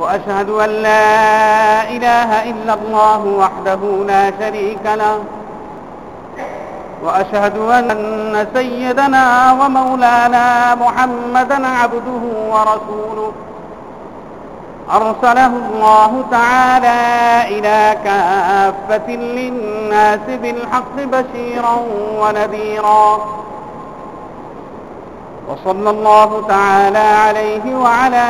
وأشهد أن لا إله إلا الله وحده لا شريك له. وأشهد أن سيدنا ومولانا محمدا عبده ورسوله. أرسله الله تعالى إلى كافة للناس بالحق بشيرا ونذيرا. وصلى الله تعالى عليه وعلى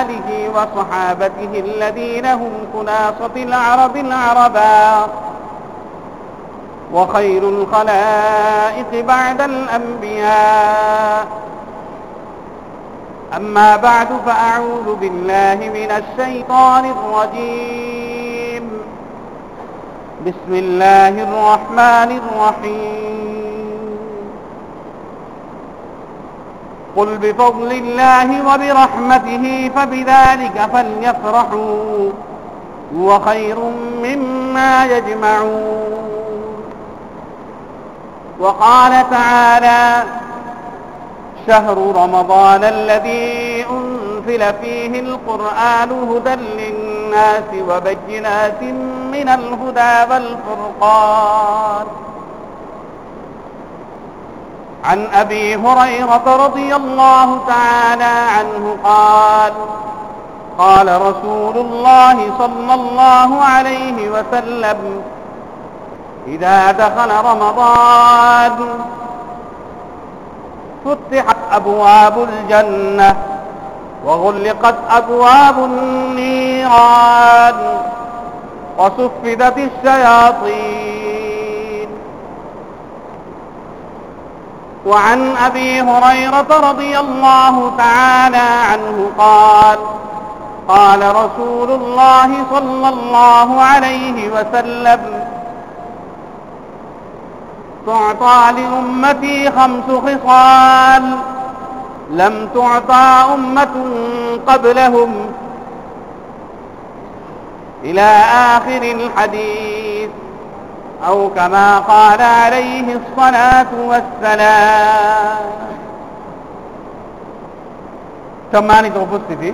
آله وصحابته الذين هم خلاصة العرب العربا. وخير الخلائق بعد الأنبياء. أما بعد فأعوذ بالله من الشيطان الرجيم. بسم الله الرحمن الرحيم. قل بفضل الله وبرحمته فبذلك فليفرحوا هو خير مما يجمعون. وقال تعالى شهر رمضان الذي أنزل فيه القرآن هدى للناس وبينات من الهدى والفرقان. عن أبي هريرة رضي الله تعالى عنه قال قال رسول الله صلى الله عليه وسلم إذا دخل رمضان فتحت أبواب الجنة وغلقت أبواب النيران وسفدت الشياطين وعن أبي هريرة رضي الله تعالى عنه قال قال رسول الله صلى الله عليه وسلم تعطى لأمتي خمس خصال لم تعطى أمة قبلهم. إلى آخر الحديث. أو كما قال عليه الصلاة والسلام সম্মানিত উপস্থিতি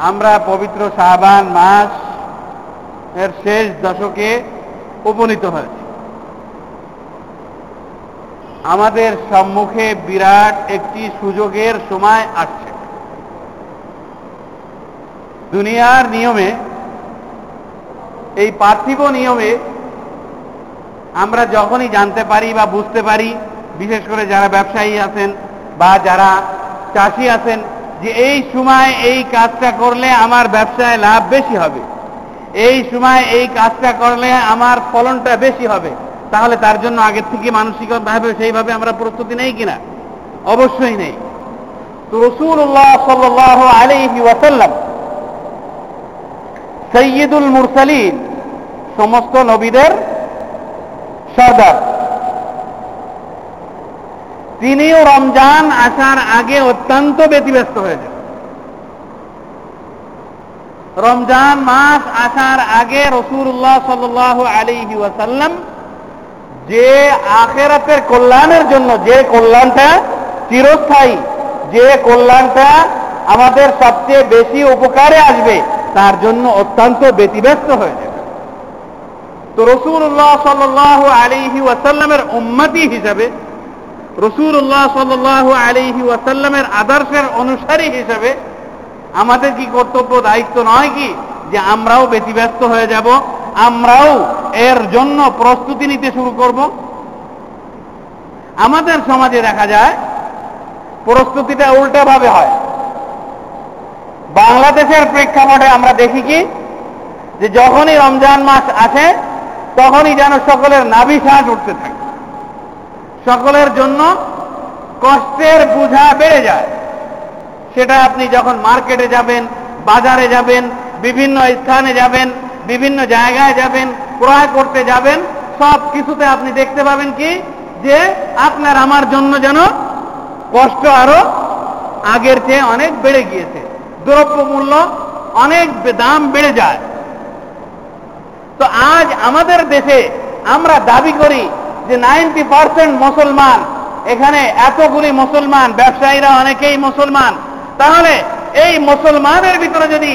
আমরা পবিত্র শাহবান মাস এর শেষ দশকে উপনীত হয়েছে আমাদের সম্মুখে বিরাট একটি সুযোগের সময় আসছে দুনিয়ার নিয়মে এই পার্থিব নিয়মে আমরা যখনই জানতে পারি বা বুঝতে পারি, বিশেষ করে যারা ব্যবসায়ী আছেন বা যারা চাষি আছেন, যে এই সময় এই কাজটা করলে আমার ব্যবসায় লাভ বেশি হবে। এই সময় এই কাজটা করলে আমার ফলনটা বেশি হবে। তাহলে তার জন্য আগের থেকে মানসিকভাবে সেইভাবে আমরা প্রস্তুতি নেই কিনা? অবশ্যই নেই। তো রসুল্লাহ সাল্লাহ আলহি ওয়াসাল্লাম সৈয়দুল মুরসালিন, সমস্ত নবীদের সর্দার। তিনিও রমজান আসার আগে অত্যন্ত ব্যতিব্যস্ত হয়েছেন রমজান মাস আসার আগে রসুল্লাহ সাল আলিহি ওয়াসাল্লাম যে আখেরাতের কল্যাণের জন্য যে কল্যাণটা চিরস্থায়ী, যে কল্যাণটা আমাদের সবচেয়ে বেশি উপকারে আসবে তার জন্য অত্যন্ত ব্যতিব্যস্ত হয়েছে তো রসুল্লাহ সাল আলিহি ওয়াসাল্লামের উম্মতি হিসাবে রসুল্লাহ সাল আলিহি ওয়াসাল্লামের আদর্শের অনুসারী হিসাবে আমাদের কি কর্তব্য, দায়িত্ব নয় কি? যে আমরাও ব্যতিব্যস্ত হয়ে যাব, আমরাও এর জন্য প্রস্তুতি নিতে শুরু করব। আমাদের সমাজে দেখা যায়, প্রস্তুতিটা উল্টাভাবে হয়। বাংলাদেশের প্রেক্ষাপটে আমরা দেখি কি? যে যখনই রমজান মাস আসে, তখনই যেন সকলের নাভি শ্বাস উঠতে থাকে। সকলের জন্য কষ্টের বোঝা বেড়ে যায়। সেটা আপনি যখন মার্কেটে যাবেন, বাজারে যাবেন, বিভিন্ন স্থানে যাবেন, বিভিন্ন জায়গায় যাবেন, ক্রয় করতে যাবেন, সব কিছুতে আপনি দেখতে পাবেন কি? যে আপনার আমার জন্য যেন কষ্ট আরও আগের চেয়ে অনেক বেড়ে গিয়েছে। দ্রব্য মূল্য অনেক দাম বেড়ে যায়। তো আজ আমাদের দেশে আমরা দাবি করি যে নাইনটি পার্সেন্ট মুসলমান, এখানে এতগুলি মুসলমান, ব্যবসায়ীরা অনেকেই মুসলমান। তাহলে এই মুসলমানের ভিতরে যদি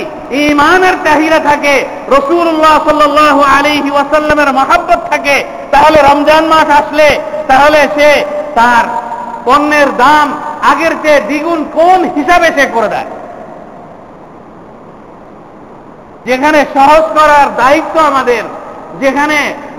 ইমানের চাহিদা থাকে রসুল্লাহ সাল্লাহ আলিহি ওয়াসাল্লামের মহাব্বত থাকে, তাহলে রমজান মাস আসলে, তাহলে সে তার পণ্যের দাম আগের চেয়ে দ্বিগুণ কোন হিসাবে সে করে দেয়? যেখানে সহজ করার দায়িত্ব আমাদের, যেখানে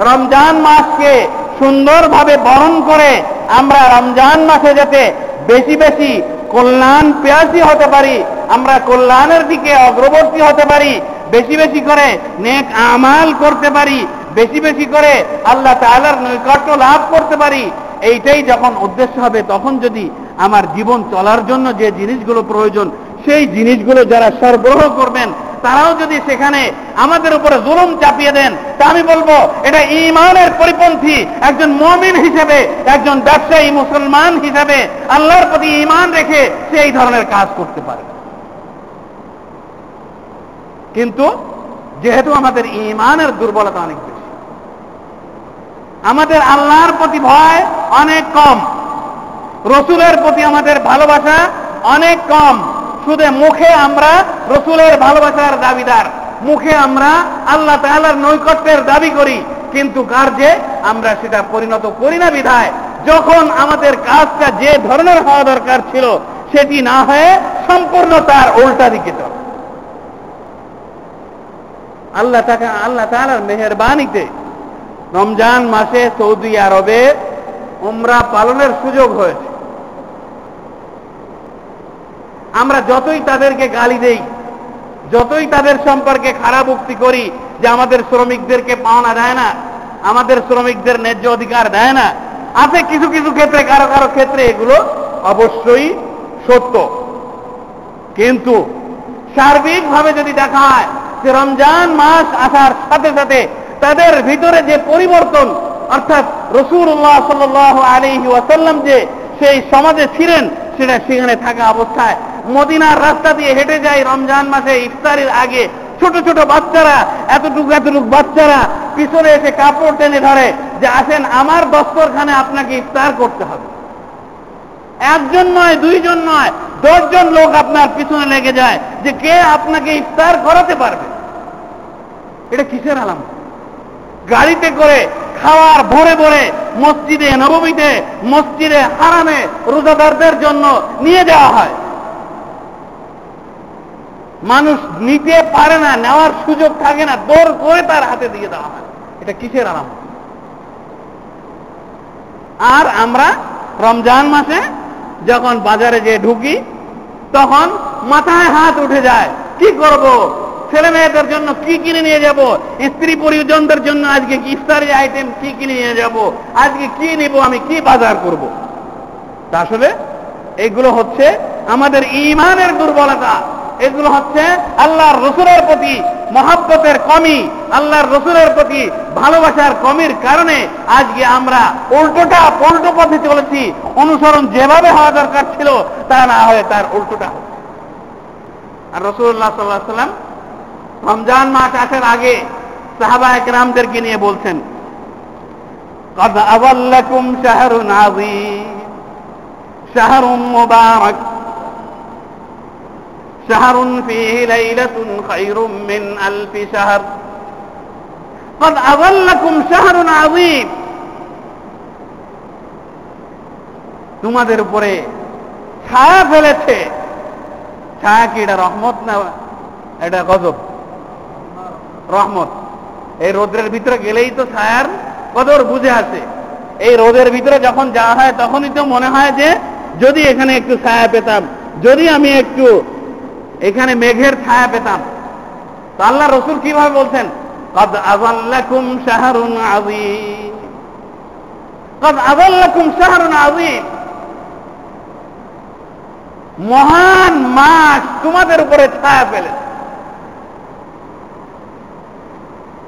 রমজান মাসকে সুন্দরভাবে বরণ করে আমরা রমজান মাসে যাতে বেশি বেশি কল্যাণ পেয়াসী হতে পারি, আমরা কল্যাণের দিকে অগ্রবর্তী হতে পারি, বেশি বেশি করে নেক আমাল করতে পারি, বেশি বেশি করে আল্লাহ তাআলার নৈকট্য লাভ করতে পারি, এইটাই যখন উদ্দেশ্য হবে তখন যদি আমার জীবন চলার জন্য যে জিনিসগুলো প্রয়োজন, সেই জিনিসগুলো যারা সরবরাহ করবেন তারাও যদি সেখানে আমাদের উপরে জুলুম চাপিয়ে দেন, তা আমি বলব, এটা ইমানের পরিপন্থী একজন মমিন হিসেবে, একজন ব্যবসায়ী মুসলমান হিসেবে আল্লাহর প্রতি ইমান রেখে সে এই ধরনের কাজ করতে পারে। কিন্তু যেহেতু আমাদের ইমানের দুর্বলতা অনেক বেশি, আমাদের আল্লাহর প্রতি ভয় অনেক কম, রসুলের প্রতি আমাদের ভালোবাসা অনেক কম শুধু মুখে আমরা রসুলের ভালোবাসার দাবিদার। মুখে আমরা আল্লাহ তাআলার নৈকট্যের দাবি করি, কিন্তু কার্যে আমরা সেটা পরিণত করি না বিধায়। যখন আমাদের কাজটা যে ধরনের হওয়া দরকার ছিল, সেটি না হয়ে সম্পূর্ণ তার উল্টা দিকে চলে। আল্লাহ তাকে, আল্লাহ তাআলার মেহেরবানিতে রমজান মাসে সৌদি আরবে উমরা পালনের সুযোগ হয়েছে। আমরা যতই তাদেরকে গালি দেই, যতই তাদের সম্পর্কে খারাপ উক্তি করি যে আমাদের শ্রমিকদেরকে পাওনা দেয় না, আমাদের শ্রমিকদের ন্যায্য অধিকার দেয় না, আছে কিছু কিছু ক্ষেত্রে, কারও কারও ক্ষেত্রে এগুলো অবশ্যই সত্য। কিন্তু সার্বিকভাবে যদি দেখা হয় যে রমজান মাস আসার সাথে সাথে তাদের ভিতরে যে পরিবর্তন, অর্থাৎ রসুল্লাহ সাল আলী ওয়াসাল্লাম যে সেই সমাজে ছিলেন, সেটা সেখানে থাকা অবস্থায় মদিনার রাস্তা দিয়ে হেঁটে যায় রমজান মাসে, ইফতারের আগে। ছোট ছোট বাচ্চারা, এতটুকু এতটুকু বাচ্চারা পিছনে এসে কাপড় টেনে ধরে যে, আসেন, আমার দস্তরখানে আপনাকে ইফতার করতে হবে। একজন নয়, দুইজন নয়, দশজন লোক আপনার পিছনে লেগে যায় যে, কে আপনাকে ইফতার করাতে পারবে? এটা কিসের আলাম গাড়িতে করে খাওয়ার ভরে ভরে মসজিদে, নবমীতে মসজিদে হারামে রোজাদারদের জন্য নিয়ে যাওয়া হয়। মানুষ নিতে পারে না, নেওয়ার সুযোগ থাকে না, দৌড় করে তার হাতে দিয়ে দেওয়া হয়। এটা কিসের আরাম? আর আমরা রমজান মাসে যখন বাজারে যে ঢুকি, তখন মাথায় হাত উঠে যায়, কি করব? ছেলে মেয়েদের জন্য কি কিনে নিয়ে যাব? স্ত্রী পরিজনদের জন্য আজকে কি ইফতারি আইটেম কি কিনে নিয়ে যাব? আজকে কি নিব? আমি কি বাজার করব? আসলে এগুলো হচ্ছে আমাদের ইমানের দুর্বলতা এগুলো হচ্ছে আল্লাহর রসুলের প্রতি মহাব্বতের কমি আল্লাহর রসুলের প্রতি ভালোবাসার কমির কারণে আজকে আমরা উল্টোটা পল্টো পথে চলেছি অনুসরণ যেভাবে হওয়া দরকার ছিল তা না হয়ে তার উল্টোটা হচ্ছে আর রসুল্লাহ সাল্লাহ সাল্লাম রমজান মাস আসার আগে সাহাবা একরামদেরকে নিয়ে বলছেন قد أظلكم شهر عظيم شهر مبارك شهر فيه ليلة خير من ألف شهر قد أظلكم شهر عظيم তোমাদের উপরে ছায়া ফেলেছে ছায়া কি এটা রহমত না এটা গজব রহমত এই রোদ্রের ভিতরে গেলেই তো ছায়ার কদর বুঝে আছে এই রোদের ভিতরে যখন যাওয়া হয় তখনই তো মনে হয় যে যদি এখানে একটু ছায়া পেতাম যদি আমি একটু এখানে মেঘের ছায়া পেতাম। তো আল্লাহ রসুল কীভাবে বলছেন? কদ আজাল্লাকুম শাহরুন আজিম কদ আজাল্লাকুম শাহরুন আজিম মহান মাস তোমাদের উপরে ছায়া পেলে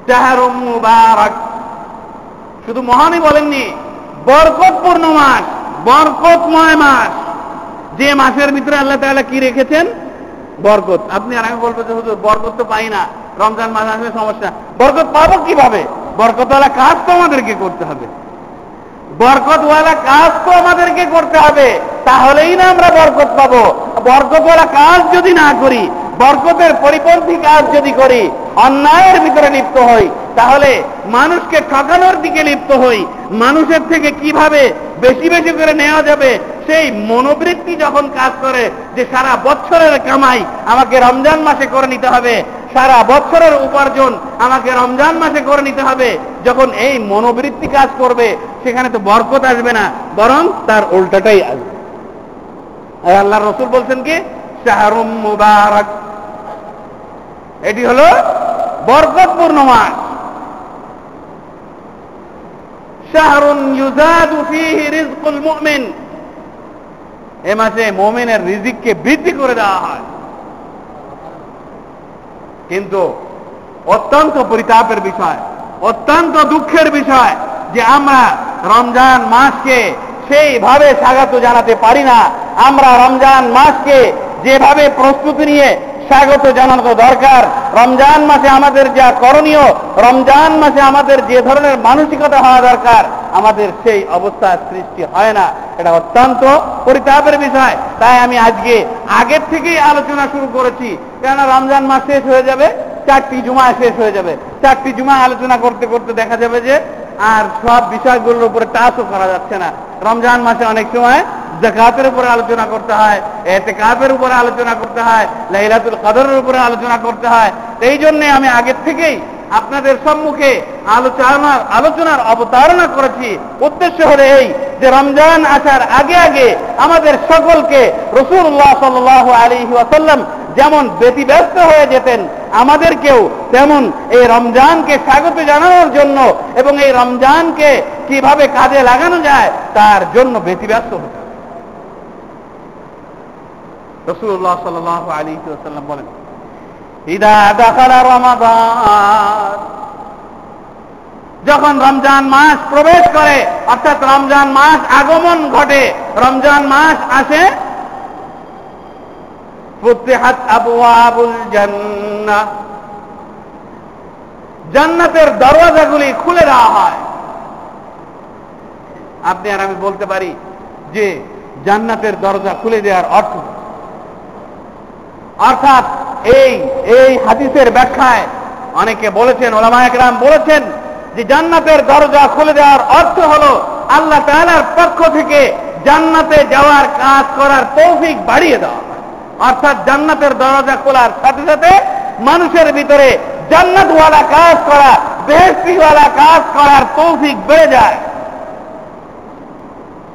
শাহরুম মুবারক। শুধু মহানই বলেননি, বরকতপূর্ণ মাস, বরকতময় মাস। যে মাসের ভিতরে আল্লাহ তাহলে কি রেখেছেন? বরকত। আপনি আর আমি বলব যে, হুজুর, বরকত তো পাই না। রমজান মাস আসলে সমস্যা। বরকত পাবো কীভাবে? বরকতওয়ালা কাজ তো আমাদেরকে করতে হবে। বরকতওয়ালা কাজ তো আমাদেরকে করতে হবে। তাহলেই না আমরা বরকত পাবো। বরকতওয়ালা কাজ যদি না করি, বরকতের পরিপন্থী কাজ যদি করি, অন্যায়ের ভিতরে লিপ্ত হই তাহলে মানুষকে ঠকানোর দিকে লিপ্ত হই। মানুষের থেকে কীভাবে বেশি বেশি করে নেওয়া যাবে? সেই মনোবৃত্তি যখন কাজ করে যে সারা বছরের কামাই আমাকে রমজান মাসে করে নিতে হবে, সারা বছরের উপার্জন আমাকে রমজান মাসে করে নিতে হবে, যখন এই মনোবৃত্তি কাজ করবে, সেখানে তো বরকত আসবে না, বরং তার উল্টাটাই আসবে। আর আল্লাহ রসুল বলছেন কি? শাহরুম মুবারক। এটি হলো বরকতপূর্ণ মাস। শাহরুন ইউজাদু ফীহি রিজকুল মুমিন। এ মাসে মুমিনের রিজিককে বৃদ্ধি করে দেওয়া হয়। কিন্তু অত্যন্ত পরিতাপের বিষয়, অত্যন্ত দুঃখের বিষয় যে আমরা রমজান মাসকে সেইভাবে স্বাগত জানাতে পারি না। আমরা রমজান মাসকে যেভাবে প্রস্তুতি নিয়ে স্বাগত জানানো দরকার। রমজান মাসে আমাদের যা করণীয়, রমজান মাসে আমাদের যে ধরনের মানসিকতা হওয়া দরকার, আমাদের সেই অবস্থা সৃষ্টি হয় না। এটা অত্যন্ত পরিতাপের বিষয়। তাই আমি আজকে আগের থেকেই আলোচনা শুরু করেছি। কেননা রমজান মাস শেষ হয়ে যাবে, চারটি জুমা শেষ হয়ে যাবে। চারটি জুমা আলোচনা করতে করতে দেখা যাবে যে, আর সব বিষয়গুলোর উপরে টাচও করা যাচ্ছে না। রমজান মাসে অনেক সময় জাকাতের উপরে আলোচনা করতে হয় এতে কাপের উপরে আলোচনা করতে হয়, লাইলাতুল কদরের উপরে আলোচনা করতে হয় এই জন্য আমি আগের থেকেই আপনাদের সম্মুখে আলোচনার আলোচনার অবতারণা করেছি উদ্দেশ্য হলো এই যে রমজান আসার আগে আগে আমাদের সকলকে রসুল্লাহ সাল আলী ওয়াসাল্লাম যেমন ব্যতিব্যস্ত হয়ে যেতেন, আমাদেরকেও তেমন এই রমজানকে স্বাগত জানানোর জন্য এবং এই রমজানকে কীভাবে কাজে লাগানো যায়, তার জন্য ব্যতিব্যস্ত হতে হবে। রসুল্লাহ সাল আলী ওসাল্লাম বলেন, ইদা দাখালা রমাদান, যখন রমজান মাস প্রবেশ করে, অর্থাৎ রমজান মাস আগমন ঘটে, রমজান মাস আসে, ফুতিহাত আবওয়াবুল জান্নাহ জান্নাতের দরওয়াজাগুলি খুলে দেওয়া হয় আপনি আর আমি বলতে পারি যে জান্নাতের দরজা খুলে দেওয়ার অর্থ? অর্থাৎ এই এই হাদিসের ব্যাখ্যায় অনেকে বলেছেন, ওলামা একরাম বলেছেন যে জান্নাতের দরজা খুলে দেওয়ার অর্থ হলো আল্লাহ তাআলার পক্ষ থেকে জান্নাতে যাওয়ার কাজ করার তৌফিক বাড়িয়ে দেওয়া অর্থাৎ জান্নাতের দরজা খোলার সাথে সাথে মানুষের ভিতরে জান্নাতওয়ালা কাজ করা বেহস্তিওয়ালা কাজ করার তৌফিক বেড়ে যায়।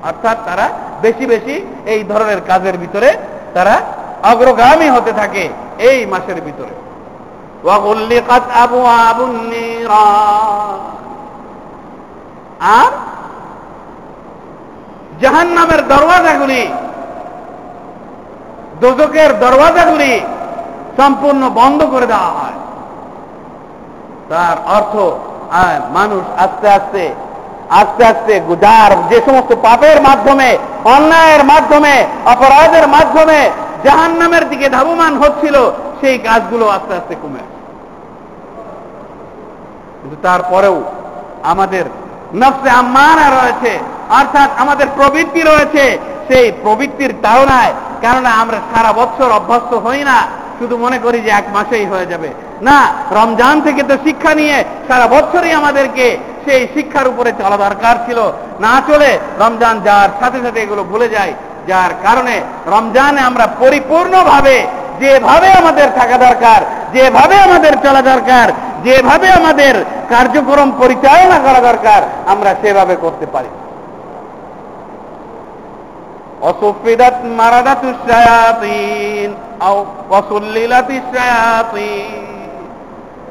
অর্থাৎ তারা বেশি বেশি এই ধরনের কাজের ভিতরে তারা অগ্রগামী হতে থাকে এই মাসের ভিতরে। আর? জাহান নামের দরওয়াজাগুলি দোজকের দরওয়াজাগুলি সম্পূর্ণ বন্ধ করে দেওয়া হয়। তার অর্থ মানুষ আস্তে আস্তে আস্তে আস্তে যার যে সমস্ত পাপের মাধ্যমে, অন্যায়ের মাধ্যমে, অপরাধের মাধ্যমে জাহান্নামের দিকে ধাবমান হচ্ছিল, সেই কাজগুলো আস্তে আস্তে কমে কিন্তু তারপরেও আমাদের নফসে আম্মারা রয়েছে, অর্থাৎ আমাদের প্রবৃত্তি রয়েছে সেই প্রবৃত্তির তাড়নায়, কেননা আমরা সারা বছর অভ্যস্ত হই না, শুধু মনে করি যে এক মাসেই হয়ে যাবে। না, রমজান থেকে তো শিক্ষা নিয়ে সারা বছরই আমাদেরকে সেই শিক্ষার উপরে চলা দরকার ছিল। না চলে রমজান যাওয়ার সাথে সাথে এগুলো ভুলে যায়। যার কারণে রমজানে আমরা পরিপূর্ণভাবে যেভাবে আমাদের থাকা দরকার, যেভাবে আমাদের চলা দরকার, যেভাবে আমাদের কার্যক্রম পরিচালনা করা দরকার, আমরা সেভাবে করতে পারি। অসুফিদাত মারাদাতু শায়াতিন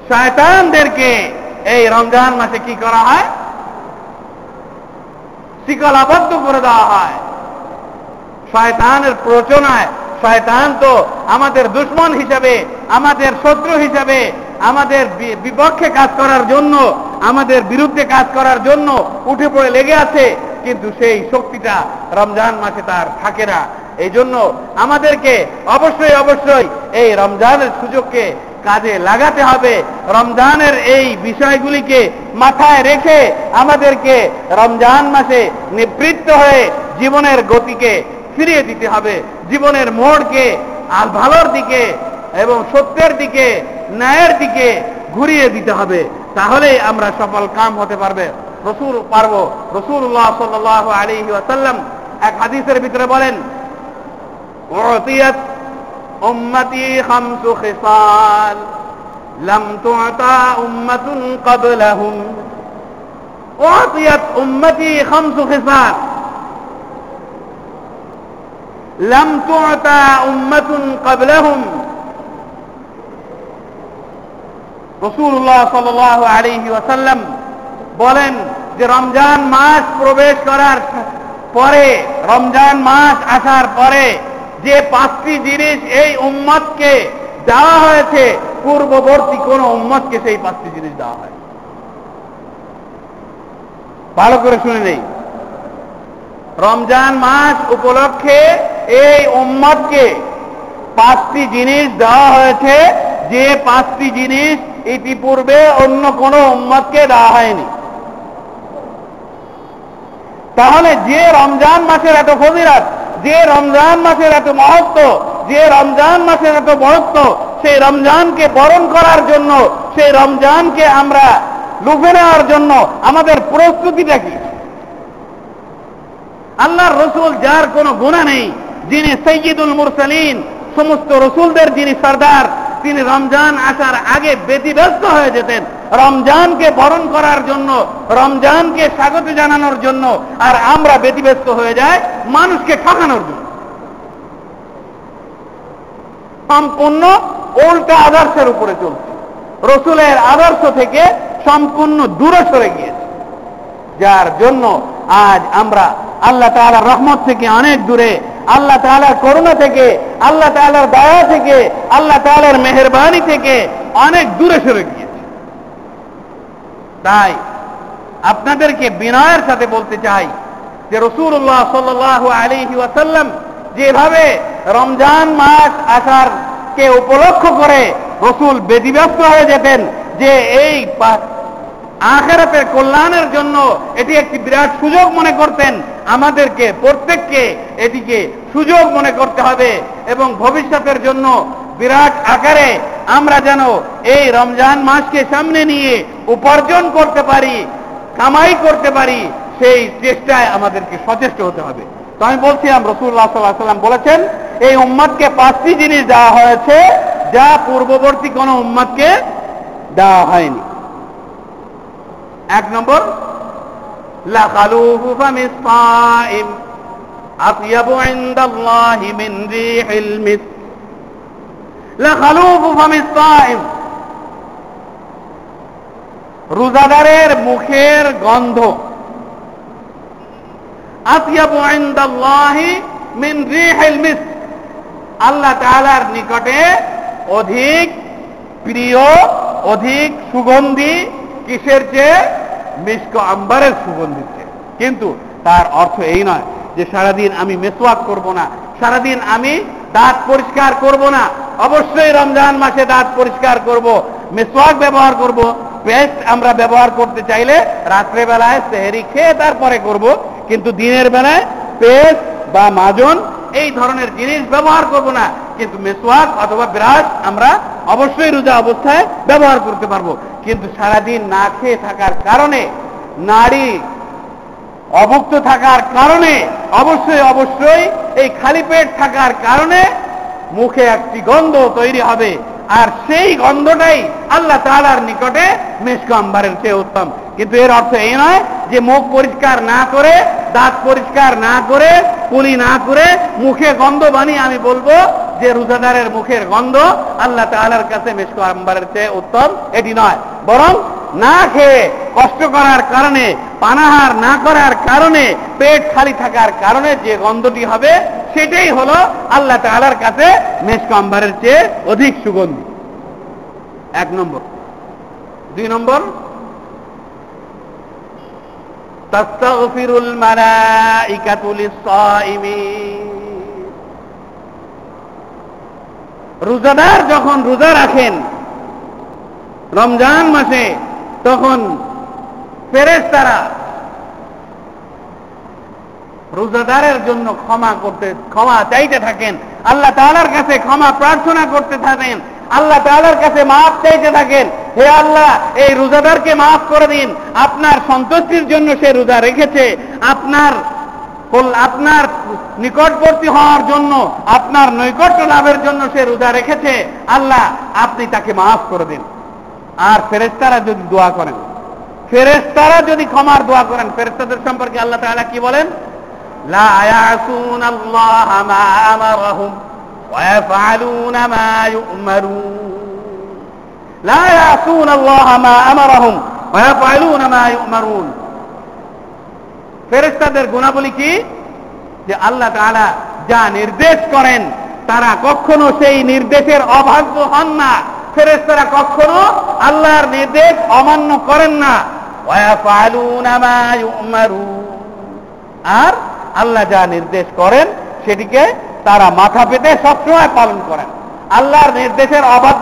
শয়তানদেরকে এই রমজান মাসে কি করা হয়? শিকলাবদ্ধ করে দেওয়া হয়। শয়তানের প্রচনায়, শয়তান তো আমাদের দুশ্মন হিসাবে, আমাদের শত্রু হিসাবে, আমাদের বিপক্ষে কাজ করার জন্য, আমাদের বিরুদ্ধে কাজ করার জন্য উঠে পড়ে লেগে আছে, কিন্তু সেই শক্তিটা রমজান মাসে তার থাকে না। এই জন্য আমাদেরকে অবশ্যই অবশ্যই এই রমজানের সুযোগকে কাজে লাগাতে হবে। রমজানের এই বিষয়গুলিকে মাথায় রেখে আমাদেরকে রমজান মাসে নিবৃত্ত হয়ে জীবনের গতিকে ফিরিয়ে দিতে হবে জীবনের মোড়কে আর ভালোর দিকে এবং সত্যের দিকে ন্যায়ের দিকে ঘুরিয়ে দিতে হবে তাহলে আমরা সফল কাম হতে পারবে রসুল পারবো রসুল্লাহ সাল্লাহ আলী ওয়াসাল্লাম এক হাদিসের ভিতরে বলেন أعطيت أمتي خمس خصال لم تعطى أمة قبلهم أعطيت أمتي خمس خصال لم تعطى أمة قبلهم রসুল্লাহ সাল আলিহি ওয়াসাল্লাম বলেন যে রমজান মাস প্রবেশ করার পরে রমজান মাস আসার পরে যে পাঁচটি জিনিস এই উম্মতকে দেওয়া হয়েছে পূর্ববর্তী কোন উম্মতকে সেই পাঁচটি জিনিস দেওয়া হয় ভালো করে শুনে নেই রমজান মাস উপলক্ষে এই উম্মতকে পাঁচটি জিনিস দেওয়া হয়েছে। যে পাঁচটি জিনিস ইতিপূর্বে অন্য কোন উম্মতকে দেওয়া হয়নি। তাহলে যে রমজান মাসের এত ফজিরাত যে রমজান মাসের এত মহত্ব, যে রমজান মাসের এত বড়ত্ব সেই রমজানকে বরণ করার জন্য, সেই রমজানকে আমরা লুফে নেওয়ার জন্য আমাদের প্রস্তুতিটা কি? আল্লাহর রসুল যার কোনো গুণা নেই, যিনি সৈয়দুল মুরসালিন, সমস্ত রসুলদের যিনি সর্দার, তিনি রমজান আসার আগে ব্যতিব্যস্ত হয়ে যেতেন। রমজানকে বরণ করার জন্য, রমজানকে স্বাগত জানানোর জন্য আর আমরা ব্যতিব্যস্ত হয়ে যায় মানুষকে ঠকানোর জন্য। সম্পূর্ণ উল্টা আদর্শের উপরে চলছে। রসুলের আদর্শ থেকে সম্পূর্ণ দূরে সরে গিয়েছে। যার জন্য আজ আমরা আল্লাহ তাআলার রহমত থেকে অনেক দূরে, আল্লাহ তাআলার করুণা থেকে, আল্লাহ তাআলার দয়া থেকে, আল্লাহ তাআলার মেহরবানি থেকে অনেক দূরে সরে গিয়েছে। তাই আপনাদেরকে বিনয়ের সাথে বলতে চাই যে রসুল্লাহ সাল্লাহ আলিহি ওয়াসাল্লাম যেভাবে রমজান মাস আসার কে উপলক্ষ করে রসুল বেদিব্যস্ত হয়ে যেতেন যে এই আখেরাতের কল্যাণের জন্য এটি একটি বিরাট সুযোগ মনে করতেন আমাদেরকে, প্রত্যেককে এটিকে সুযোগ মনে করতে হবে এবং ভবিষ্যতের জন্য বিরাট আকারে আমরা যেন এই রমজান মাসকে সামনে নিয়ে উপার্জন করতে পারি, কামাই করতে পারি, সেই চেষ্টায় আমাদেরকে সচেষ্ট হতে হবে। তো আমি বলছিলাম রসুল্লাহ সাল্লাহ সাল্লাম বলেছেন, এই উম্মাদকে পাঁচটি জিনিস দেওয়া হয়েছে, যা পূর্ববর্তী কোন উম্মাদকে দেওয়া হয়নি। এক নম্বর লাকালুহু ফামিসফাইম আতিয়াবু ইনদাল্লাহি মিন রিহিল মিস লাকালুহু ফামিসফাইম রোজাদারের মুখের গন্ধ। আতিয়াবু ইনদাল্লাহি মিন রিহিল মিস আল্লাহ তাআলার নিকটে অধিক প্রিয়, অধিক সুগন্ধি কিসের চেয়ে মিষ্ক আম্বারের সুগন্ধির কিন্তু তার অর্থ এই নয় যে সারাদিন আমি মেসওয়াক করব না, সারাদিন আমি দাঁত পরিষ্কার করব না। অবশ্যই রমজান মাসে দাঁত পরিষ্কার করব, মেসওয়াক ব্যবহার করব, পেস্ট আমরা ব্যবহার করতে চাইলে রাত্রে বেলায় সেহেরি খেয়ে তারপরে করব, কিন্তু দিনের বেলায় পেস্ট বা মাজন এই ধরনের জিনিস ব্যবহার করব না। কিন্তু মেসওয়াক অথবা ব্রাশ আমরা অবশ্যই রোজা অবস্থায় ব্যবহার করতে পারব। কিন্তু সারাদিন না খেয়ে থাকার কারণে, নারী অভুক্ত থাকার কারণে, অবশ্যই অবশ্যই এই খালি পেট থাকার কারণে মুখে একটি গন্ধ তৈরি হবে। আর সেই গন্ধটাই আল্লাহ তাআলার নিকটে মেশক আম্বারের চেয়ে উত্তম। কিন্তু এর অর্থ এই নয় যে মুখ পরিষ্কার না করে, দাঁত পরিষ্কার না করে কুলি না করে মুখে গন্ধ বানিয়ে আমি বলব যে রোজাদারের মুখের গন্ধ আল্লাহ তাআলার কাছে মেশক আম্বারের চেয়ে উত্তম, এটি নয়। বরং না খেয়ে কষ্ট করার কারণে, পানাহার না করার কারণে, পেট খালি থাকার কারণে যে গন্ধটি হবে, সেটাই হলো আল্লাহ তাআলার কাছে মেশক আম্বারের চেয়ে অধিক সুগন্ধি। এক নম্বর। দুই নম্বর। তাস্তাগফিরুল মালাইকাতু লিস-সাইমিন। রোজাদার যখন রোজা রাখেন, রমজান মাসে তখন ফেরেশতারা রোজাদারের জন্য ক্ষমা করতে, ক্ষমা চাইতে থাকেন। আল্লাহ তাআলার কাছে ক্ষমা প্রার্থনা করতে থাকেন। আল্লাহ তাআলার কাছে মাফ চাইতে থাকেন। হে আল্লাহ, এই রোজাদারকে মাফ করে দিন। আপনার সন্তুষ্টির জন্য সে রোজা রেখেছে। আপনার আপনার নিকটবর্তী হওয়ার জন্য, আপনার নৈকট্য লাভের জন্য সে রোজা রেখেছে, আল্লাহ, আপনি তাকে মাফ করে দিন। আর ফেরেস্তারা যদি দোয়া করেন ফেরেস্তারা যদি ক্ষমার দোয়া করেন ফেরেস্তাদের সম্পর্কে আল্লাহ তাআলা কি বলেন? ফেরেস্তাদের গুণাবলী কি? যে আল্লাহ তাআলা যা নির্দেশ করেন, তারা কখনো সেই নির্দেশের অভাগ্য হন না। ফেরেস্তারা কখনো আল্লাহর নির্দেশ অমান্য করেন না। আর আল্লাহ যা নির্দেশ করেন, সেটিকে তারা মাথা পেতে সবসময় পালন করেন। আল্লাহর নির্দেশের অবাধ্য